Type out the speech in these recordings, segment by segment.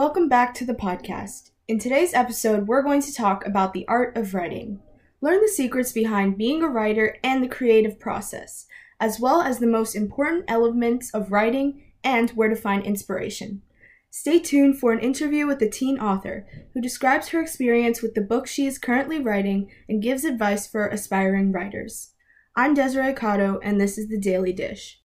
Welcome back to the podcast. In today's episode, we're going to talk about the art of writing. Learn the secrets behind being a writer and the creative process, as well as the most important elements of writing and where to find inspiration. Stay tuned for an interview with a teen author who describes her experience with the book she is currently writing and gives advice for aspiring writers. I'm Desiree Cotto, and this is the Daily Dish.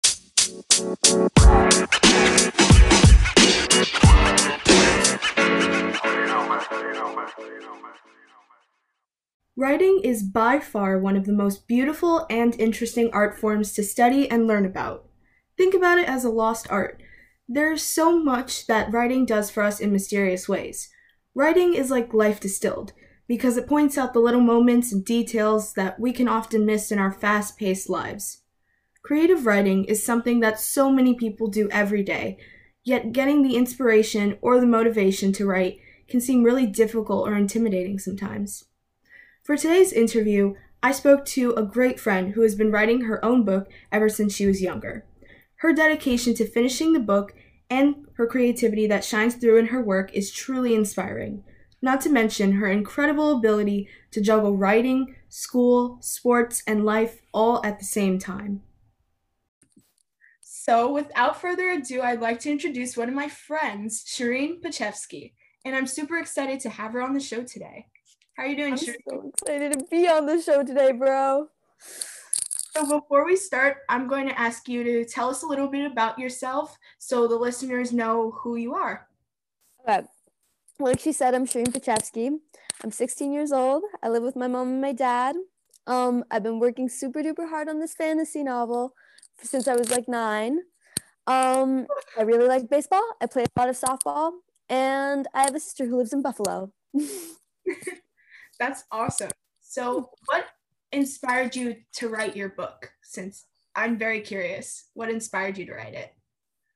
Writing is by far one of the most beautiful and interesting art forms to study and learn about. Think about it as a lost art. There's so much that writing does for us in mysterious ways. Writing is like life distilled, because it points out the little moments and details that we can often miss in our fast paced lives. Creative writing is something that so many people do every day, yet getting the inspiration or the motivation to write can seem really difficult or intimidating sometimes. For today's interview, I spoke to a great friend who has been writing her own book ever since she was younger. Her dedication to finishing the book and her creativity that shines through in her work is truly inspiring, not to mention her incredible ability to juggle writing, school, sports, and life all at the same time. So, without further ado, I'd like to introduce one of my friends, Shirin Pechefsky, and I'm super excited to have her on the show today. How are you doing, I'm so excited to be on the show today, bro. So before we start, I'm going to ask you to tell us a little bit about yourself so the listeners know who you are. Okay. Like she said, I'm Shirin Pechefsky. I'm 16 years old. I live with my mom and my dad. Um, I've been working super duper hard on this fantasy novel since I was like nine. Um, I really like baseball. I play a lot of softball, and I have a sister who lives in Buffalo. That's awesome. So, what inspired you to write your book? Since I'm very curious, what inspired you to write it?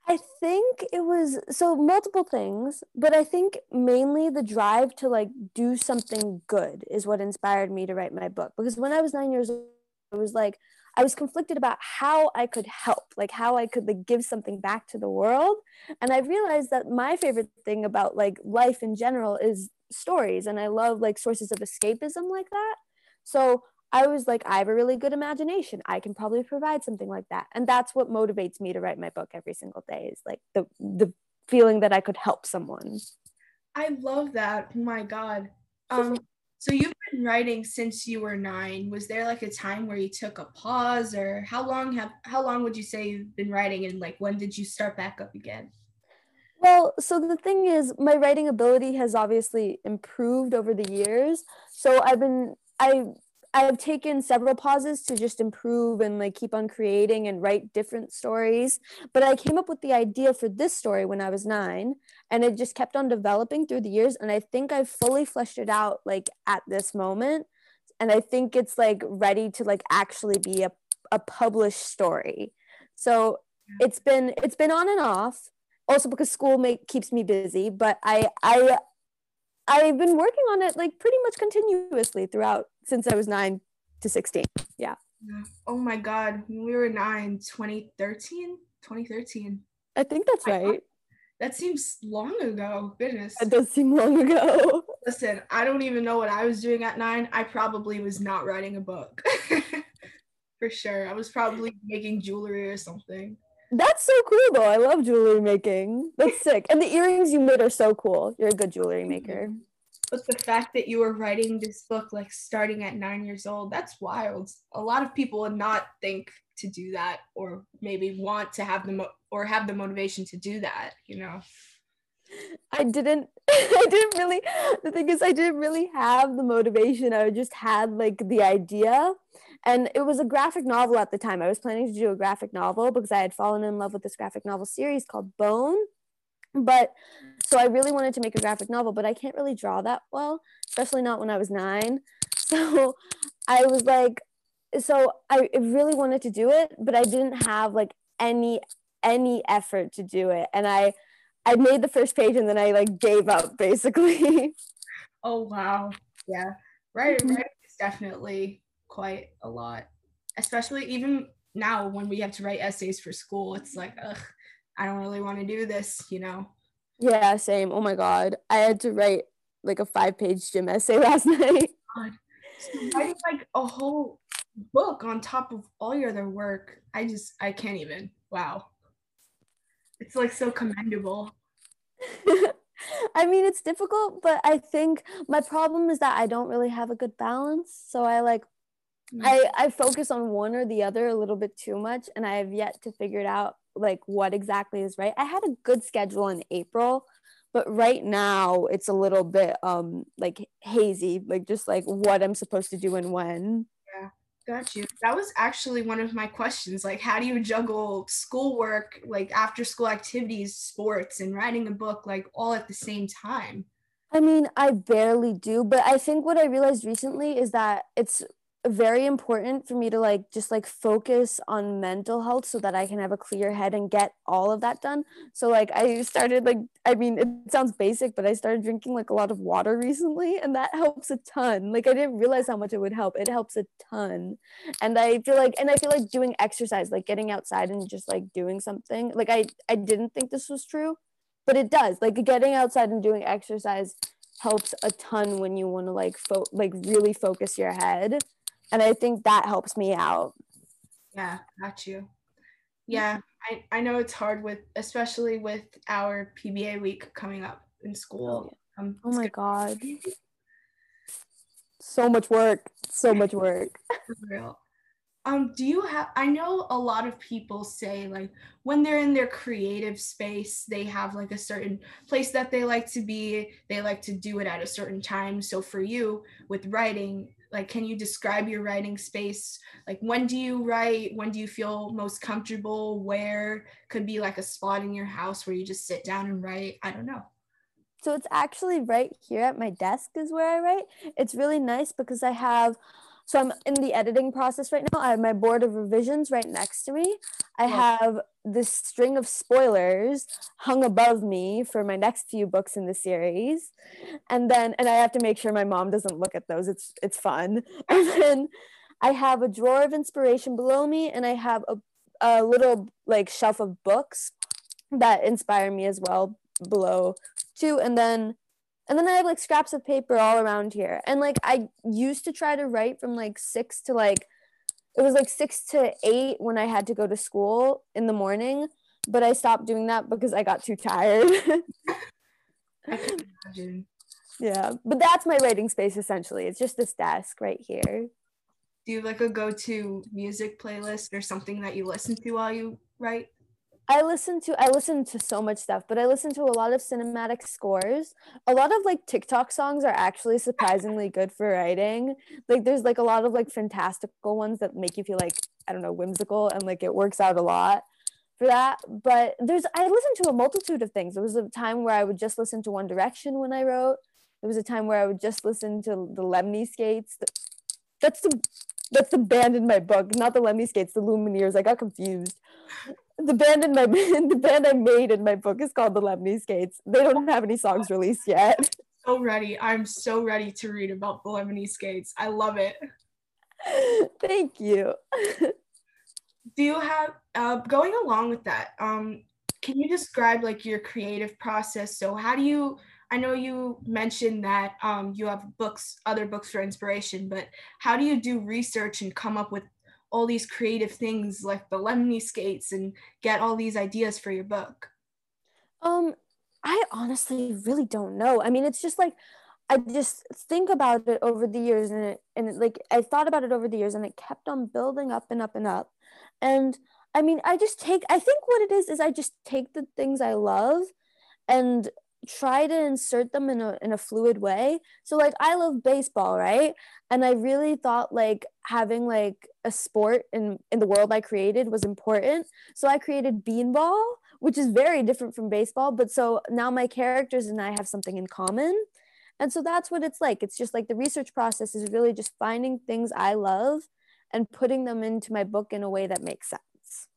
I think it was so multiple things, but I think mainly the drive to like do something good is what inspired me to write my book. Because when I was nine years old, I was like, I was conflicted about how I could help, like how I could like give something back to the world. And I realized that my favorite thing about like life in general is stories and I love like sources of escapism like that. So I was like, I have a really good imagination. I can probably provide something like that. And that's what motivates me to write my book every single day is like the the feeling that I could help someone. I love that. My God. Um so you've been writing since you were nine. Was there like a time where you took a pause or how long have how long would you say you've been writing and like when did you start back up again? Well, so the thing is, my writing ability has obviously improved over the years. So I've been, I, I've taken several pauses to just improve and like keep on creating and write different stories. But I came up with the idea for this story when I was nine, and it just kept on developing through the years. And I think I've fully fleshed it out like at this moment. And I think it's like ready to like actually be a, a published story. So it's been it's been on and off also because school make, keeps me busy but i i i've been working on it like pretty much continuously throughout since i was 9 to 16 yeah. Oh my god. When we were 9 2013 2013 i think that's right. that seems long ago. Goodness. It does seem long ago. Listen i don't even know what i was doing at 9 i probably was not writing a book. For sure. I was probably making jewelry or something that's so cool though. I love jewelry making. That's sick. And the earrings you made are so cool. You're a good jewelry maker. But the fact that you were writing this book like starting at nine years old, that's wild. A lot of people would not think to do that or maybe want to have the mo- or have the motivation to do that, you know. I didn't I didn't really the thing is I didn't really have the motivation. I just had like the idea and it was a graphic novel at the time. I was planning to do a graphic novel because I had fallen in love with this graphic novel series called Bone. But so I really wanted to make a graphic novel, but I can't really draw that well, especially not when I was nine. So I was like, so I really wanted to do it, but I didn't have like any any effort to do it. And I I made the first page and then I like gave up basically. Oh wow. Yeah. Right. Right. It's mm-hmm. definitely quite a lot, especially even now when we have to write essays for school. It's like, ugh, I don't really want to do this, you know. Yeah, same. Oh my god. I had to write like a five page gym essay last night. God. So writing like a whole book on top of all your other work, I just I can't even. Wow. It's like so commendable. I mean, it's difficult, but I think my problem is that I don't really have a good balance. So I like. I I focus on one or the other a little bit too much and I have yet to figure it out like what exactly is right. I had a good schedule in April, but right now it's a little bit um like hazy, like just like what I'm supposed to do and when. Yeah, got you. That was actually one of my questions. Like, how do you juggle schoolwork, like after school activities, sports, and writing a book, like all at the same time? I mean, I barely do, but I think what I realized recently is that it's very important for me to like just like focus on mental health so that I can have a clear head and get all of that done. So like I started like I mean it sounds basic but I started drinking like a lot of water recently and that helps a ton. Like I didn't realize how much it would help. It helps a ton. And I feel like and I feel like doing exercise like getting outside and just like doing something. Like I I didn't think this was true, but it does. Like getting outside and doing exercise helps a ton when you want to like fo- like really focus your head and i think that helps me out. Yeah got you. Yeah i i know it's hard with especially with our pba week coming up in school. Oh, um, oh my god. so much work. So much work. Real. Um do you have i know a lot of people say like when they're in their creative space they have like a certain place that they like to be. They like to do it at a certain time. So for you with writing like can you describe your writing space? Like when do you write? When do you feel most comfortable? Where? Could be like a spot in your house where you just sit down and write. I don't know. So it's actually right here at my desk is where i write. It's really nice because i have so I'm in the editing process right now. I have my board of revisions right next to me. I have this string of spoilers hung above me for my next few books in the series. And then and I have to make sure my mom doesn't look at those. It's it's fun. And then I have a drawer of inspiration below me and I have a, a little like shelf of books that inspire me as well below too. And then and then I have like scraps of paper all around here. And like I used to try to write from like six to like it was like six to eight when I had to go to school in the morning, but I stopped doing that because I got too tired. I can imagine. Yeah, but that's my writing space essentially. It's just this desk right here. Do you have like a go-to music playlist or something that you listen to while you write? I listen to I listen to so much stuff, but I listen to a lot of cinematic scores. A lot of like TikTok songs are actually surprisingly good for writing. Like there's like a lot of like fantastical ones that make you feel like I don't know whimsical and like it works out a lot for that. But there's I listen to a multitude of things. There was a time where I would just listen to One Direction when I wrote. There was a time where I would just listen to the Lemony Skates. That's the that's the band in my book, not the Lemmy Skates, the Lumineers. I got confused the band in my the band I made in my book is called the Lemony Skates. They don't have any songs released yet. So ready. I'm so ready to read about the Lemony Skates. I love it. Thank you. Do you have uh, going along with that? Um, can you describe like your creative process? So how do you I know you mentioned that um, you have books, other books for inspiration, but how do you do research and come up with all these creative things like the lemony skates and get all these ideas for your book? Um, I honestly really don't know. I mean, it's just like I just think about it over the years and it and it, like I thought about it over the years and it kept on building up and up and up. And I mean, I just take I think what it is is I just take the things I love and try to insert them in a in a fluid way. So like I love baseball, right? And I really thought like having like a sport in in the world I created was important. So I created beanball, which is very different from baseball, but so now my characters and I have something in common. And so that's what it's like. It's just like the research process is really just finding things I love and putting them into my book in a way that makes sense.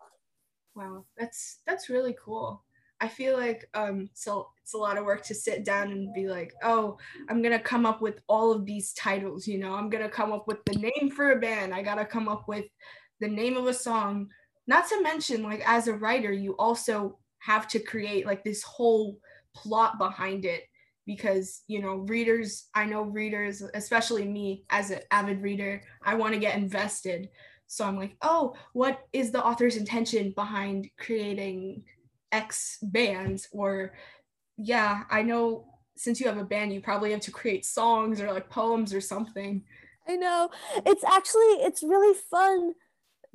Wow, that's that's really cool. I feel like um so it's a lot of work to sit down and be like, oh, I'm gonna come up with all of these titles, you know, I'm gonna come up with the name for a band, I gotta come up with the name of a song. Not to mention, like as a writer, you also have to create like this whole plot behind it because you know readers i know readers especially me as an avid reader i want to get invested. So i'm like oh what is the author's intention behind creating x bands or yeah i know since you have a band you probably have to create songs or like poems or something i know it's actually it's really fun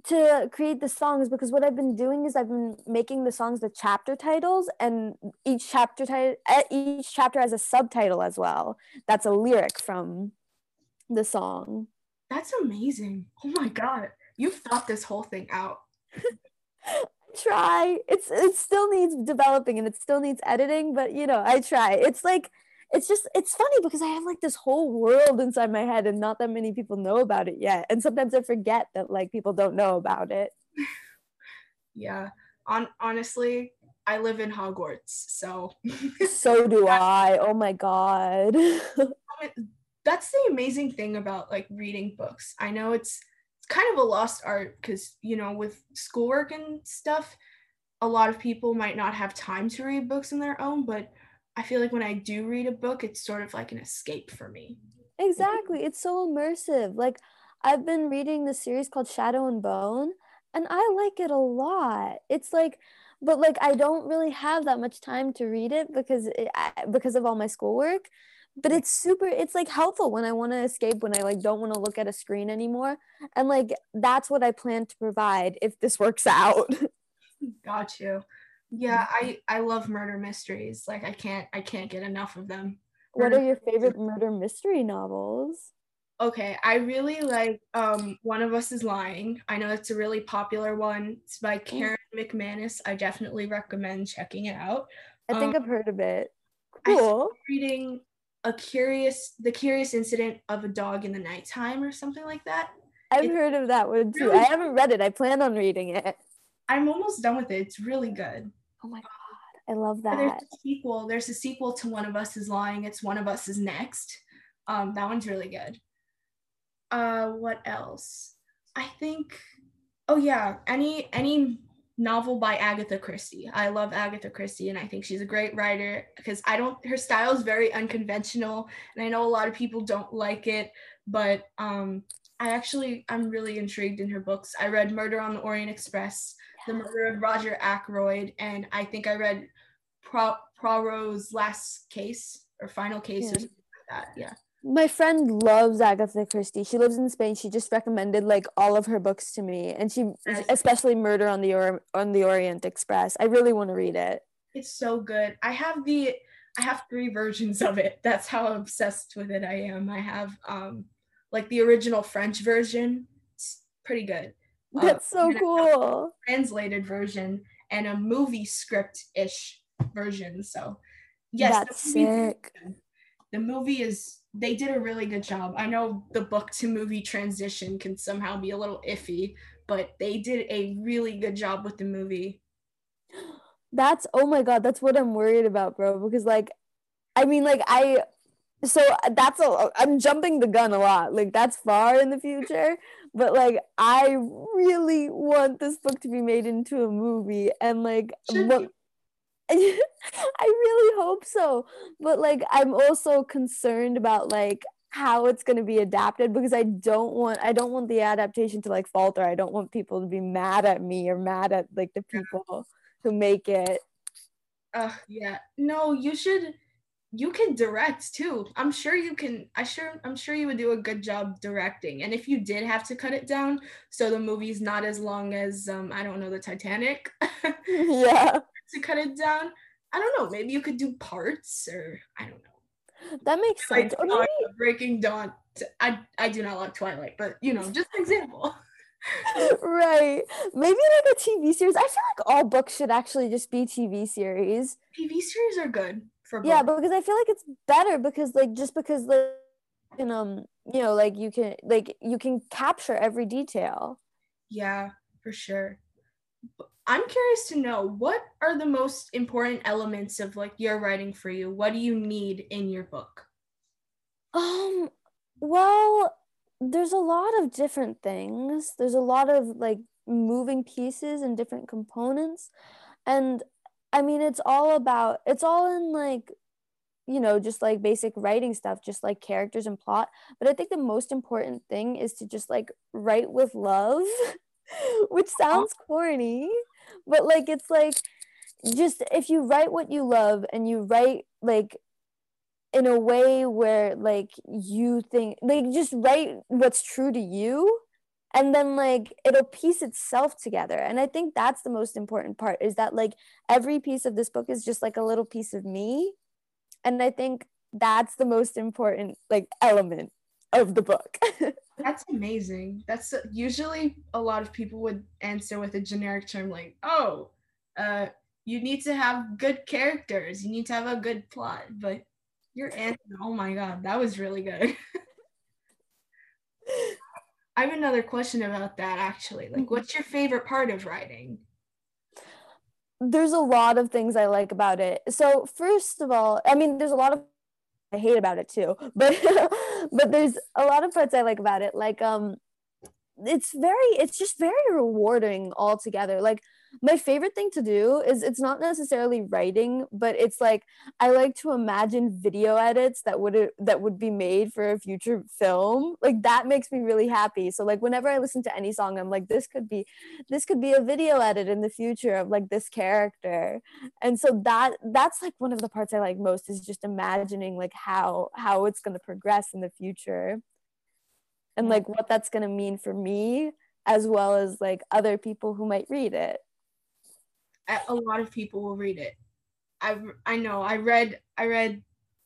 to create the songs because what I've been doing is I've been making the songs the chapter titles and each chapter title eh, each chapter has a subtitle as well. That's a lyric from the song. That's amazing. Oh my god. You've thought this whole thing out. try. It's it still needs developing and it still needs editing, but you know, I try. It's like it's just it's funny because I have like this whole world inside my head and not that many people know about it yet. And sometimes I forget that like people don't know about it. yeah. On honestly, I live in Hogwarts, so so do I. Oh my god. That's the amazing thing about like reading books. I know it's it's kind of a lost art because you know with schoolwork and stuff, a lot of people might not have time to read books on their own, but I feel like when I do read a book, it's sort of like an escape for me. Exactly. It's so immersive. Like I've been reading the series called Shadow and Bone and I like it a lot. It's like but like I don't really have that much time to read it because it, because of all my schoolwork. But it's super it's like helpful when I want to escape when I like don't want to look at a screen anymore. And like that's what I plan to provide if this works out. Got you. Yeah, I I love murder mysteries. Like I can't I can't get enough of them. What are your favorite murder mystery novels? Okay, I really like um One of Us is Lying. I know it's a really popular one. It's by mm. Karen McManus. I definitely recommend checking it out. I think um, I've heard of it. Cool. reading a curious the curious incident of a dog in the nighttime or something like that. I've heard of that one too. Really I haven't read it. I plan on reading it. I'm almost done with it. It's really good. Oh my god, I love that. There's a sequel. There's a sequel to One of Us is Lying. It's One of Us is Next. Um, that one's really good. Uh, what else? I think. Oh yeah, any any novel by Agatha Christie. I love Agatha Christie and I think she's a great writer because I don't her style is very unconventional and I know a lot of people don't like it, but um I actually I'm really intrigued in her books. I read Murder on the Orient Express, The Murder of Roger Ackroyd, and I think I read Pro- Poirot's Last Case or Final Case yeah. or something like that. Yeah. My friend loves Agatha Christie. She lives in Spain. She just recommended like all of her books to me, and she especially Murder on the or- on the Orient Express. I really want to read it. It's so good. I have the I have three versions of it. That's how obsessed with it I am. I have um like the original French version. It's pretty good. Uh, That's uh, so cool. Translated version and a movie script ish version. So, yes, That's sick. The movie is they did a really good job. I know the book to movie transition can somehow be a little iffy, but they did a really good job with the movie. That's oh my god, that's what I'm worried about, bro. Because like, I mean, like I so that's a i'm jumping the gun a lot like that's far in the future but like i really want this book to be made into a movie and like what I really hope so. But like I'm also concerned about like how it's going to be adapted because I don't want I don't want the adaptation to like falter. I don't want people to be mad at me or mad at like the people who make it. Uh yeah. No, you should you can direct too. I'm sure you can. I sure I'm sure you would do a good job directing. And if you did have to cut it down, so the movie's not as long as um I don't know the Titanic. yeah. To cut it down, I don't know. Maybe you could do parts, or I don't know. That makes sense. Like, maybe... Breaking Dawn. I I do not like Twilight, but you know, just an example. right. Maybe like a TV series. I feel like all books should actually just be TV series. TV series are good for yeah because i feel like it's better because like just because like you know um, you know like you can like you can capture every detail yeah for sure i'm curious to know what are the most important elements of like your writing for you? What do you need in your book? Um well there's a lot of different things. There's a lot of like moving pieces and different components. And I mean, it's all about, it's all in like, you know, just like basic writing stuff, just like characters and plot. But I think the most important thing is to just like write with love, which sounds corny, but like it's like just if you write what you love and you write like in a way where like you think like just write what's true to you and then like it'll piece itself together. And i think that's the most important part is that like every piece of this book is just like a little piece of me. And i think that's the most important like element of the book that's amazing that's usually a lot of people would answer with a generic term like oh uh you need to have good characters you need to have a good plot but your answer oh my god that was really good I have another question about that actually. Like, what's your favorite part of writing? There's a lot of things I like about it. So, first of all, I mean, there's a lot of I hate about it too, but but there's a lot of parts I like about it. Like, um, it's very, it's just very rewarding altogether. Like, my favorite thing to do is it's not necessarily writing but it's like i like to imagine video edits that would that would be made for a future film. Like that makes me really happy. So like whenever i listen to any song i'm like this could be this could be a video edit in the future of like this character. And so that that's like one of the parts i like most is just imagining like how how it's going to progress in the future. And like what that's going to mean for me as well as like other people who might read it a lot of people will read it. I I know. I read I read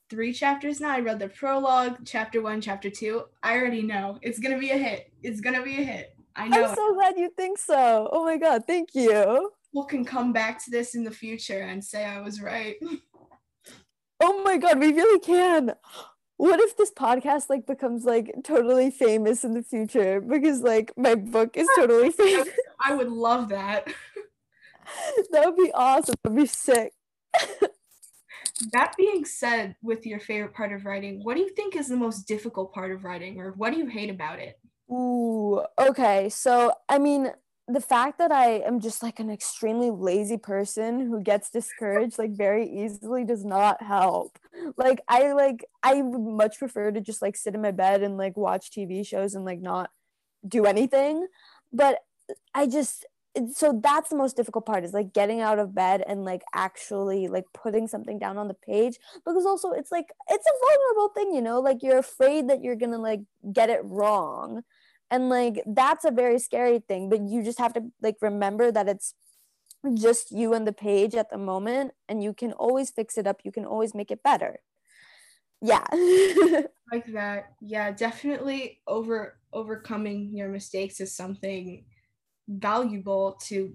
three chapters now. I read the prologue, chapter one, chapter two. I already know it's gonna be a hit. It's gonna be a hit. I know. I'm so glad you think so. Oh my god, thank you. People can come back to this in the future and say I was right. oh my god, we really can. What if this podcast like becomes like totally famous in the future because like my book is totally famous? I would love that. that would be awesome. That'd be sick. that being said, with your favorite part of writing, what do you think is the most difficult part of writing, or what do you hate about it? Ooh, okay. So, I mean, the fact that I am just like an extremely lazy person who gets discouraged like very easily does not help. Like I like I would much prefer to just like sit in my bed and like watch TV shows and like not do anything. But I just so that's the most difficult part is like getting out of bed and like actually like putting something down on the page because also it's like it's a vulnerable thing you know? Like you're afraid that you're gonna like get it wrong. And like that's a very scary thing but you just have to like remember that it's just you and the page at the moment and you can always fix it up. You can always make it better. Yeah. Like that. Yeah definitely over overcoming your mistakes is something valuable to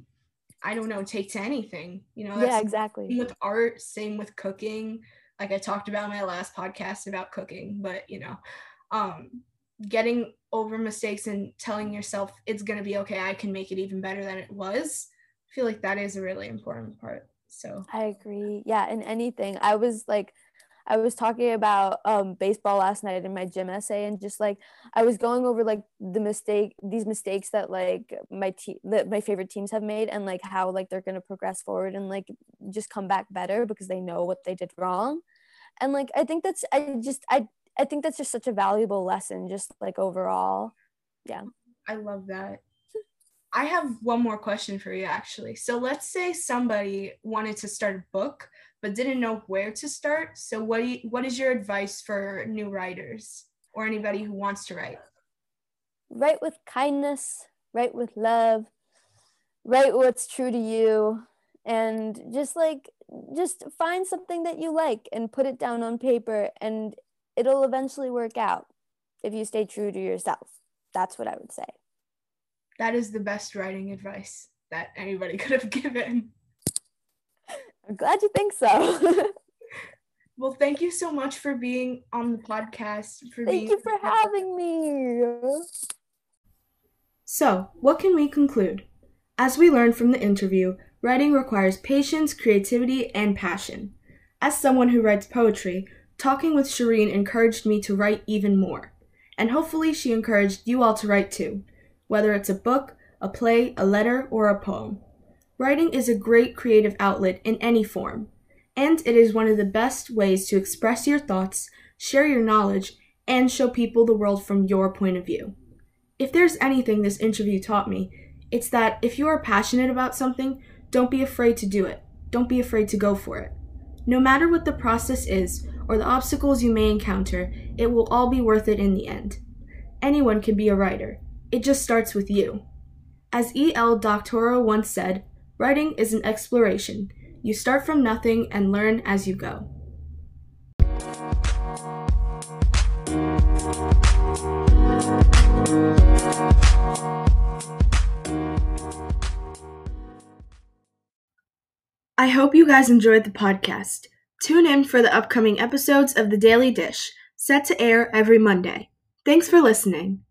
i don't know take to anything you know yeah exactly. with art same with cooking. Like i talked about my last podcast about cooking but you know um getting over mistakes and telling yourself it's going to be okay i can make it even better than it was i feel like that is a really important part so. I agree. Yeah in anything i was like I was talking about um, baseball last night in my gym essay, and just like I was going over like the mistake, these mistakes that like my team, that my favorite teams have made, and like how like they're gonna progress forward and like just come back better because they know what they did wrong, and like I think that's I just I I think that's just such a valuable lesson, just like overall, yeah. I love that. I have one more question for you actually. So let's say somebody wanted to start a book but didn't know where to start. So what you, what is your advice for new writers or anybody who wants to write? Write with kindness, write with love, write what's true to you and just like just find something that you like and put it down on paper and it'll eventually work out if you stay true to yourself. That's what I would say. That is the best writing advice that anybody could have given. I'm glad you think so. well, thank you so much for being on the podcast. For thank you for having me. So, what can we conclude? As we learned from the interview, writing requires patience, creativity, and passion. As someone who writes poetry, talking with Shirin encouraged me to write even more. And hopefully, she encouraged you all to write too, whether it's a book, a play, a letter, or a poem. Writing is a great creative outlet in any form, and it is one of the best ways to express your thoughts, share your knowledge, and show people the world from your point of view. If there's anything this interview taught me, it's that if you are passionate about something, don't be afraid to do it. Don't be afraid to go for it. No matter what the process is or the obstacles you may encounter, it will all be worth it in the end. Anyone can be a writer. It just starts with you. As E.L. Doctorow once said, writing is an exploration. You start from nothing and learn as you go. I hope you guys enjoyed the podcast. Tune in for the upcoming episodes of The Daily Dish, set to air every Monday. Thanks for listening.